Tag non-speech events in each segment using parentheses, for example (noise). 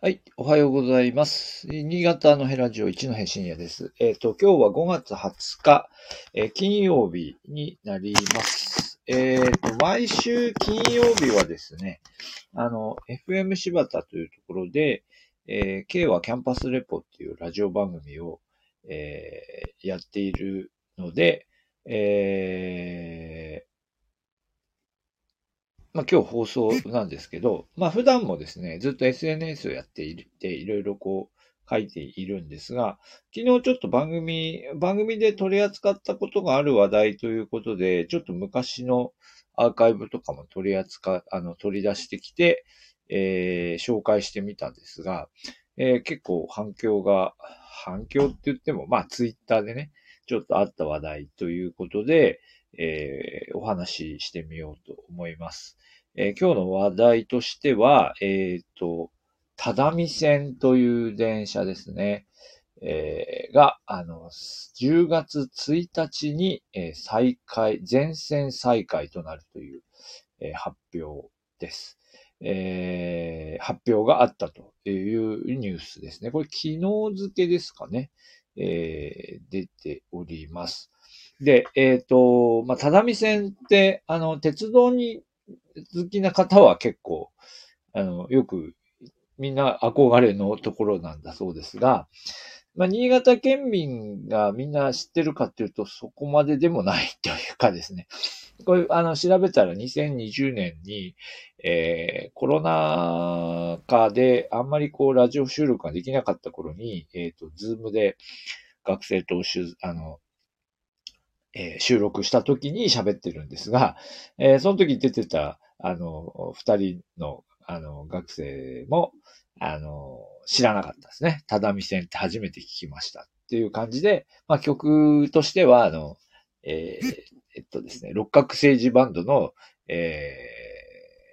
はい。おはようございます。新潟のヘラジオ一の深夜です。えっ、ー、と、今日は5月20日、えー、金曜日になります。えっ、ー、と、毎週金曜日はですね、あの、FM 柴田というところで、えー、K はキャンパスレポっていうラジオ番組を、えー、やっているので、えまあ、今日放送なんですけど、まあ、普段もですね、ずっと SNS をやっていて、いろいろこう書いているんですが、昨日ちょっと番組、番組で取り扱ったことがある話題ということで、ちょっと昔のアーカイブとかも取り扱、あの、取り出してきて、えー、紹介してみたんですが、えー、結構反響が、反響って言っても、まあ、ツイッターでね、ちょっとあった話題ということで、えー、お話ししてみようと思います。えー、今日の話題としては、えっ、ー、と、只見線という電車ですね。えー、が、あの、10月1日に、えー、再開、全線再開となるという、えー、発表です。えー、発表があったというニュースですね。これ昨日付ですかね。えー、出ております。で、えっ、ー、と、まあ、只見線って、あの、鉄道に好きな方は結構、あの、よくみんな憧れのところなんだそうですが、まあ、新潟県民がみんな知ってるかっていうと、そこまででもないというかですね。これ、あの、調べたら2020年に、えー、コロナ禍であんまりこう、ラジオ収録ができなかった頃に、えっ、ー、と、ズームで学生とあの、えー、収録した時に喋ってるんですが、えー、その時出てた、あの、二人の、あの、学生も、あの、知らなかったですね。ただみ線って初めて聞きましたっていう感じで、まあ曲としては、あの、えー、えっとですね、六角政治バンドの、え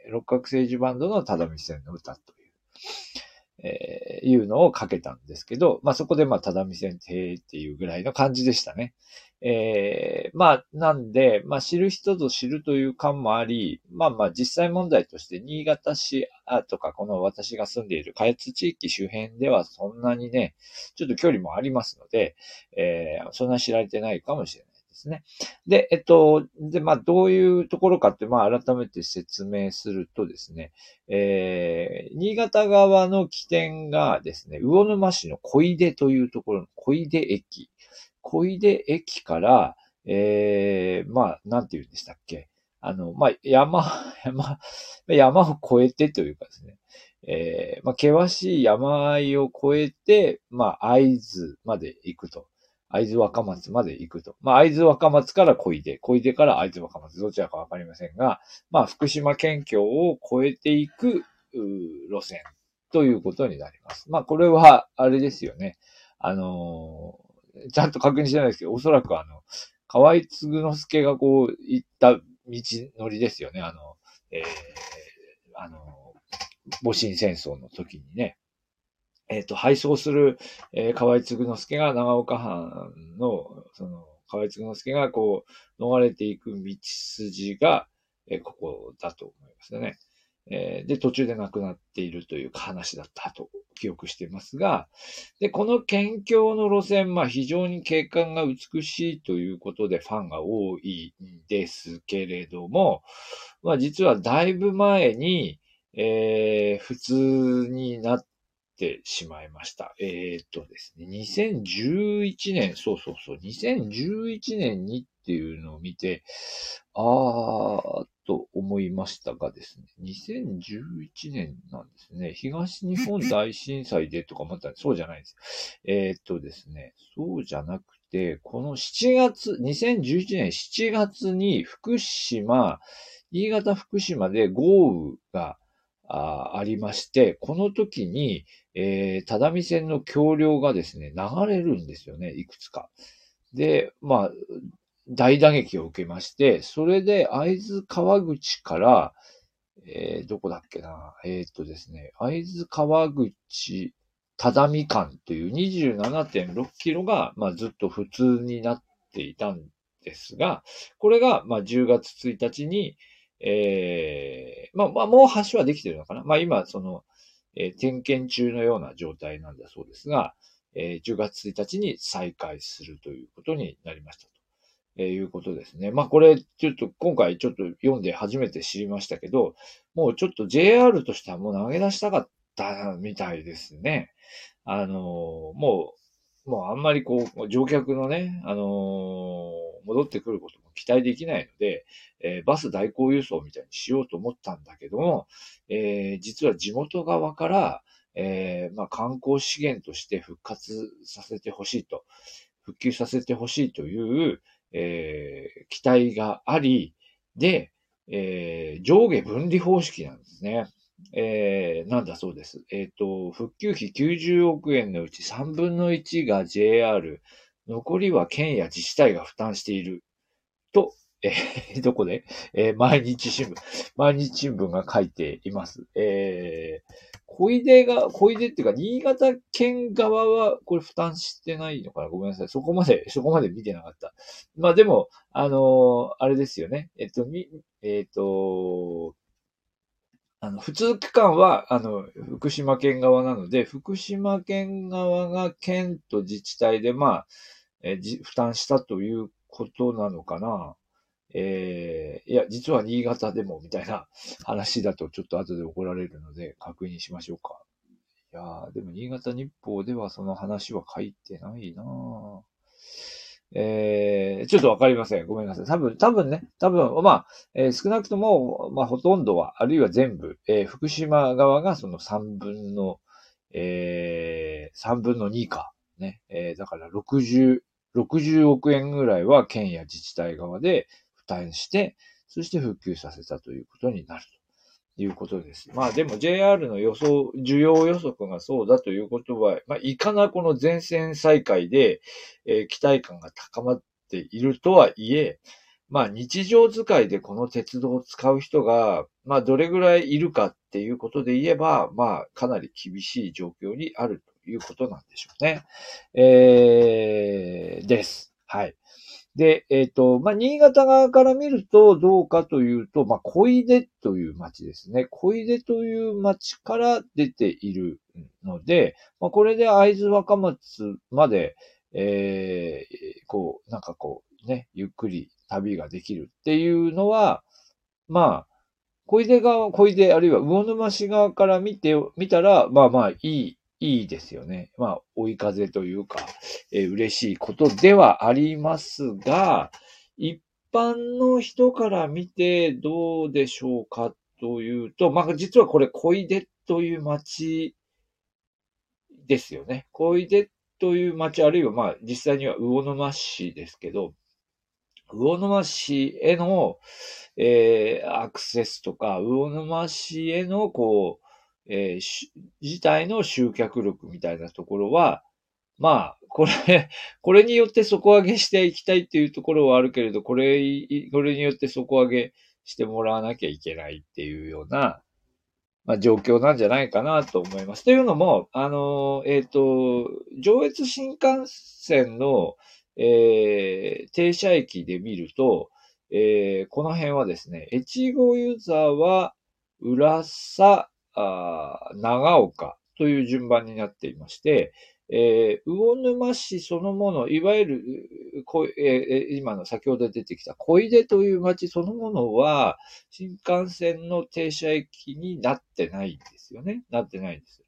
ー、六角政治バンドのただみ線の歌という、えー、いうのをかけたんですけど、まあそこでまあただみ線っていうぐらいの感じでしたね。えー、まあ、なんで、まあ、知る人ぞ知るという感もあり、まあまあ、実際問題として、新潟市とか、この私が住んでいる下越地域周辺ではそんなにね、ちょっと距離もありますので、えー、そんな知られてないかもしれないですね。で、えっと、で、まあ、どういうところかって、まあ、改めて説明するとですね、えー、新潟側の起点がですね、魚沼市の小出というところの小出駅。小出駅から、えー、まあ、なんて言うんでしたっけ。あの、まあ、山、山、山を越えてというかですね、えー、まあ、険しい山あいを越えて、まあ、会津まで行くと。会津若松まで行くと。まあ、会津若松から小出、小出から会津若松、どちらかわかりませんが、まあ、福島県境を越えていく、路線ということになります。まあ、これは、あれですよね。あのちゃんと確認してないですけど、おそらくあの、河合嗣之助がこう、行った道のりですよね。あの、えー、あの、戊辰戦争の時にね。えっ、ー、と、敗走する、えー、河合嗣之助が長岡藩の、その、河合嗣之助がこう、逃れていく道筋が、えー、ここだと思いますね。えー、で、途中で亡くなっているという話だったと記憶していますが、で、この県境の路線、まあ非常に景観が美しいということでファンが多いんですけれども、まあ実はだいぶ前に、えー、普通になってしまいました。えー、っとですね、2011年、そうそうそう、2011年にっていうのを見て、あーと思いましたがですね、2011年なんですね、東日本大震災でとか思ったらそうじゃないです。えー、っとですね、そうじゃなくて、この7月、2011年7月に福島、新潟福島で豪雨があありまして、この時に、えー、只見線の橋梁がですね、流れるんですよね、いくつか。で、まあ、大打撃を受けまして、それで会津川口から、えー、どこだっけな、えー、っとですね、会津川口、只見間という27.6キロが、まあ、ずっと普通になっていたんですが、これが、まあ、10月1日に、えー、まあ、まあ、もう橋はできてるのかな？まあ、今、その、えー、点検中のような状態なんだそうですが、えー、10月1日に再開するということになりましたと。えー、いうことですね。まあこれ、ちょっと今回ちょっと読んで初めて知りましたけど、もうちょっと JR としてはもう投げ出したかったみたいですね。あのー、もう、もうあんまりこう、乗客のね、あのー、戻ってくることも期待できないので、えー、バス代行輸送みたいにしようと思ったんだけども、えー、実は地元側から、え、まあ、観光資源として復活させてほしいと、復旧させてほしいという、え、期待があり、で、え、上下分離方式なんですね。えー、なんだそうです。えっ、ー、と、復旧費90億円のうち3分の1が JR、残りは県や自治体が負担していると、えー、どこで、えー、毎日新聞、毎日新聞が書いています。えー、小出が、小出っていうか、新潟県側は、これ負担してないのかな？ごめんなさい。そこまで、そこまで見てなかった。まあでも、あのー、あれですよね。えっと、み、えっと、あの、普通区間は、あの、福島県側なので、福島県側が県と自治体で、まあ、えじ負担したということなのかな。えー、いや、実は新潟でもみたいな話だとちょっと後で怒られるので確認しましょうか。いやー、でも新潟日報ではその話は書いてないなぁえー、ちょっとわかりません。ごめんなさい。多分、多分ね、多分、まあ、えー、少なくとも、まあ、ほとんどは、あるいは全部、えー、福島側がその3分の、えー、3分の2か。ね。えー、だから60、60億円ぐらいは県や自治体側で負担して、そして復旧させたということになるということです。まあでも JR の予想、需要予測がそうだということは、まあいかなこの全線再開で、えー、期待感が高まっているとはいえ、まあ日常使いでこの鉄道を使う人が、まあどれぐらいいるかっていうことで言えば、まあかなり厳しい状況にあるということなんでしょうね。えー、です。で、えっ、ー、と、まあ、新潟側から見るとどうかというと、まあ、小出という町ですね。小出という町から出ているので、まあ、これで会津若松まで、えー、こう、なんかこう、ね、ゆっくり旅ができるっていうのは、まあ、小出側、小出、あるいは魚沼市側から見て、見たら、まあまあいいいいですよね。まあ、追い風というか、えー、嬉しいことではありますが、一般の人から見てどうでしょうかというと、まあ、実はこれ、小出という町ですよね。小出という町、あるいはまあ、実際には魚沼市ですけど、魚沼市への、えー、アクセスとか、魚沼市への、こう、えー、自体の集客力みたいなところは、まあ、これ、(laughs) これによって底上げしていきたいっていうところはあるけれど、これ、これによって底上げしてもらわなきゃいけないっていうような、まあ、状況なんじゃないかなと思います。というのも、あの、えっ、ー、と、上越新幹線の、えー、停車駅で見ると、えー、この辺はですね、越後ユーザーは、浦佐、あ長岡という順番になっていまして、えー、魚沼市そのもの、いわゆる、こえー、今の先ほど出てきた小出という町そのものは、新幹線の停車駅になってないんですよね。なってないんです。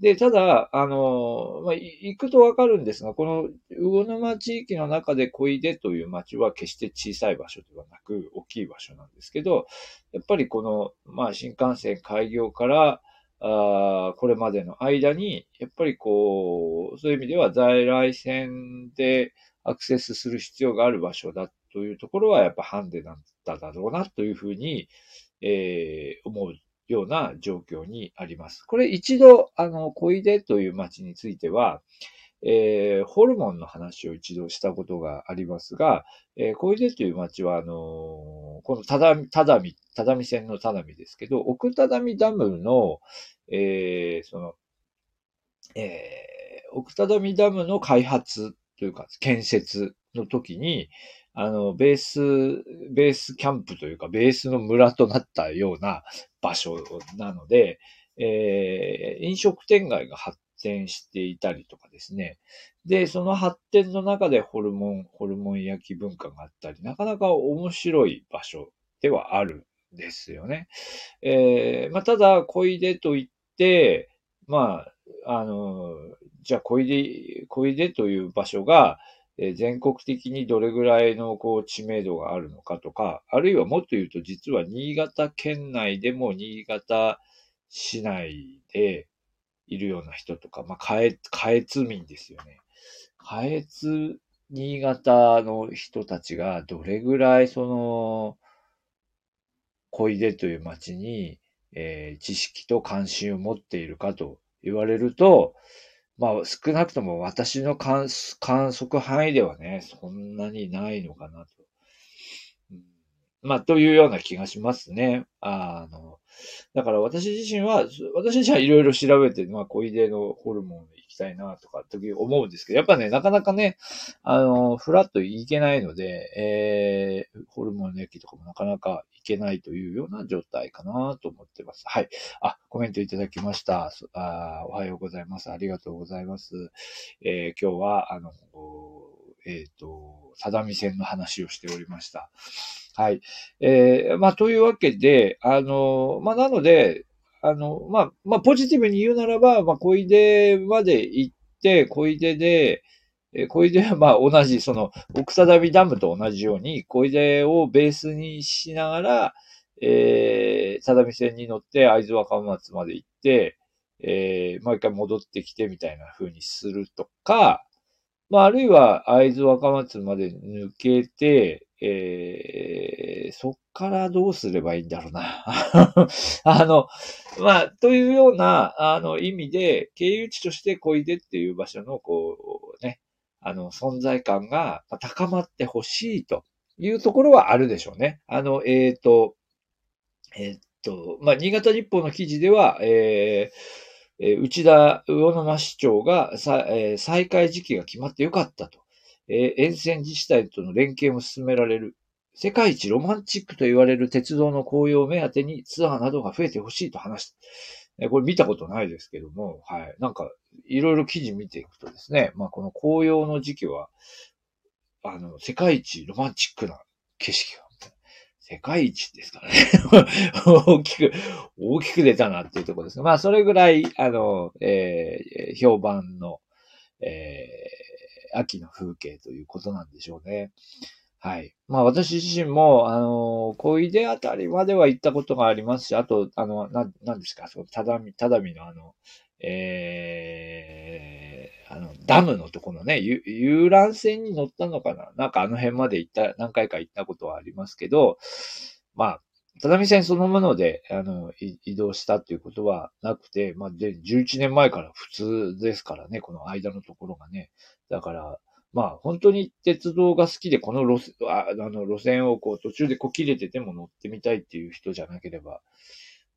で、ただ、あの、まあ、行くとわかるんですが、この魚沼地域の中で小出という町は決して小さい場所ではなく、大きい場所なんですけど、やっぱりこの、まあ、新幹線開業から、あこれまでの間に、やっぱりこう、そういう意味では在来線でアクセスする必要がある場所だというところは、やっぱハンデなんだだろうなというふうに、えー、思うような状況にあります。これ一度、あの、小出という町については、えー、ホルモンの話を一度したことがありますが、えー、小出という町は、あのー、このただ、ただみ、ただみ線のただみですけど、奥只見ダムの、えー、その、えー、奥只見ダムの開発というか、建設の時に、あの、ベース、ベースキャンプというか、ベースの村となったような場所なので、えー、飲食店街が発展していたりとかですね。で、その発展の中でホルモン、ホルモン焼き文化があったり、なかなか面白い場所ではあるんですよね。えー、まあ、ただ、小出といって、まあ、あの、じゃあ小出、小出という場所が、え全国的にどれぐらいのこう知名度があるのかとか、あるいはもっと言うと実は新潟県内でも新潟市内でいるような人とか、まあ、かえ、かえつ民ですよね。かえつ、新潟の人たちがどれぐらいその、小出という町に、えー、知識と関心を持っているかと言われると、まあ少なくとも私の観測範囲ではね、そんなにないのかなと。まあというような気がしますね。あの、だから私自身は、私自身はいろいろ調べて、まあ小出のホルモン行きたいなとか時思うんですけど、やっぱね、なかなかね、あの、フラッと行けないので、えー、ホルモンの駅とかもなかなか行けないというような状態かなと思ってます。はい。あ、コメントいただきました。あおはようございます。ありがとうございます。えー、今日は、あの、えっ、ー、と、定見線の話をしておりました。はい。えー、まあ、というわけで、あの、まあ、なので、あの、まあ、まあ、ポジティブに言うならば、まあ、小出まで行って、小出で、え小出は (laughs) まあ同じ、その、奥佐ダムと同じように、小出をベースにしながら、えー、相模線に乗って会津若松まで行って、えー、もう一回戻ってきてみたいな風にするとか、まあ、あるいは会津若松まで抜けて、えー、そっからどうすればいいんだろうな。(laughs) あの、まあ、というような、あの、意味で、経由地として小出っていう場所の、こう、ね、あの、存在感が高まってほしいというところはあるでしょうね。あの、えっ、ー、と、えっ、ー、と、まあ、新潟日報の記事では、えー、内田魚沼市長が、えー、再開時期が決まってよかったと。えー、沿線自治体との連携も進められる。世界一ロマンチックと言われる鉄道の紅葉を目当てにツアーなどが増えてほしいと話した。これ見たことないですけども、はい。なんか、いろいろ記事見ていくとですね、まあこの紅葉の時期は、あの、世界一ロマンチックな景色が、世界一ですからね。(laughs) 大きく、大きく出たなっていうところです。まあそれぐらい、あの、えー、評判の、えー、秋の風景ということなんでしょうね。はい。まあ私自身も、あの、小出あたりまでは行ったことがありますし、あと、あの、な、なんですか、その、ただみ、ただみのあの、えー、あの、ダムのとこのね、遊覧船に乗ったのかな？なんかあの辺まで行った、何回か行ったことはありますけど、まあ、只見線そのもので、あの、移動したっていうことはなくて、まあ、で、11年前から普通ですからね、この間のところがね。だから、まあ、本当に鉄道が好きで、この路あの路線をこう途中でこう切れてても乗ってみたいっていう人じゃなければ、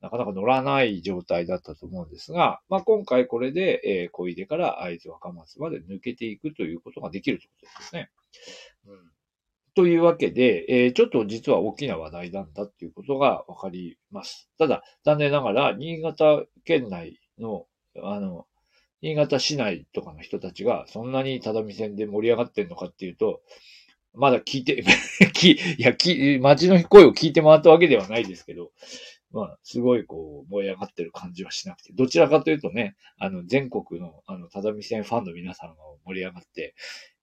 なかなか乗らない状態だったと思うんですが、まあ、今回これで、えー、小出から会津若松まで抜けていくということができるということですね。うん、というわけで、えー、ちょっと実は大きな話題なんだっていうことがわかります。ただ、残念ながら、新潟県内の、あの、新潟市内とかの人たちがそんなに只見線で盛り上がってんのかっていうと、まだ聞いて、(laughs) いや、き、街の声を聞いて回ったわけではないですけど、まあ、すごいこう、燃え上がってる感じはしなくて、どちらかというとね、あの、全国の、あの、ただみ線ファンの皆さんが盛り上がって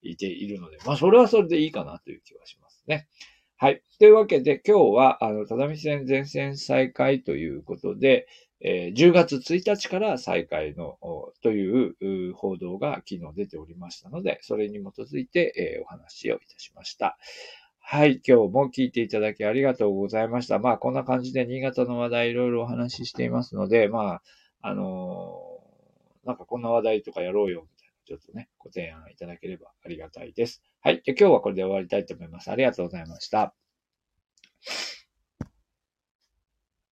いているので、まあ、それはそれでいいかなという気はしますね。はい。というわけで、今日は、あの、ただみ線全線再開ということで、えー、10月1日から再開の、という報道が昨日出ておりましたので、それに基づいて、えー、お話をいたしました。はい、今日も聞いていただきありがとうございました。まあ、こんな感じで新潟の話題いろいろお話ししていますので、まあ、あのー、なんかこんな話題とかやろうよ、ちょっとね、ご提案いただければありがたいです。はい。じゃ今日はこれで終わりたいと思います。ありがとうございました。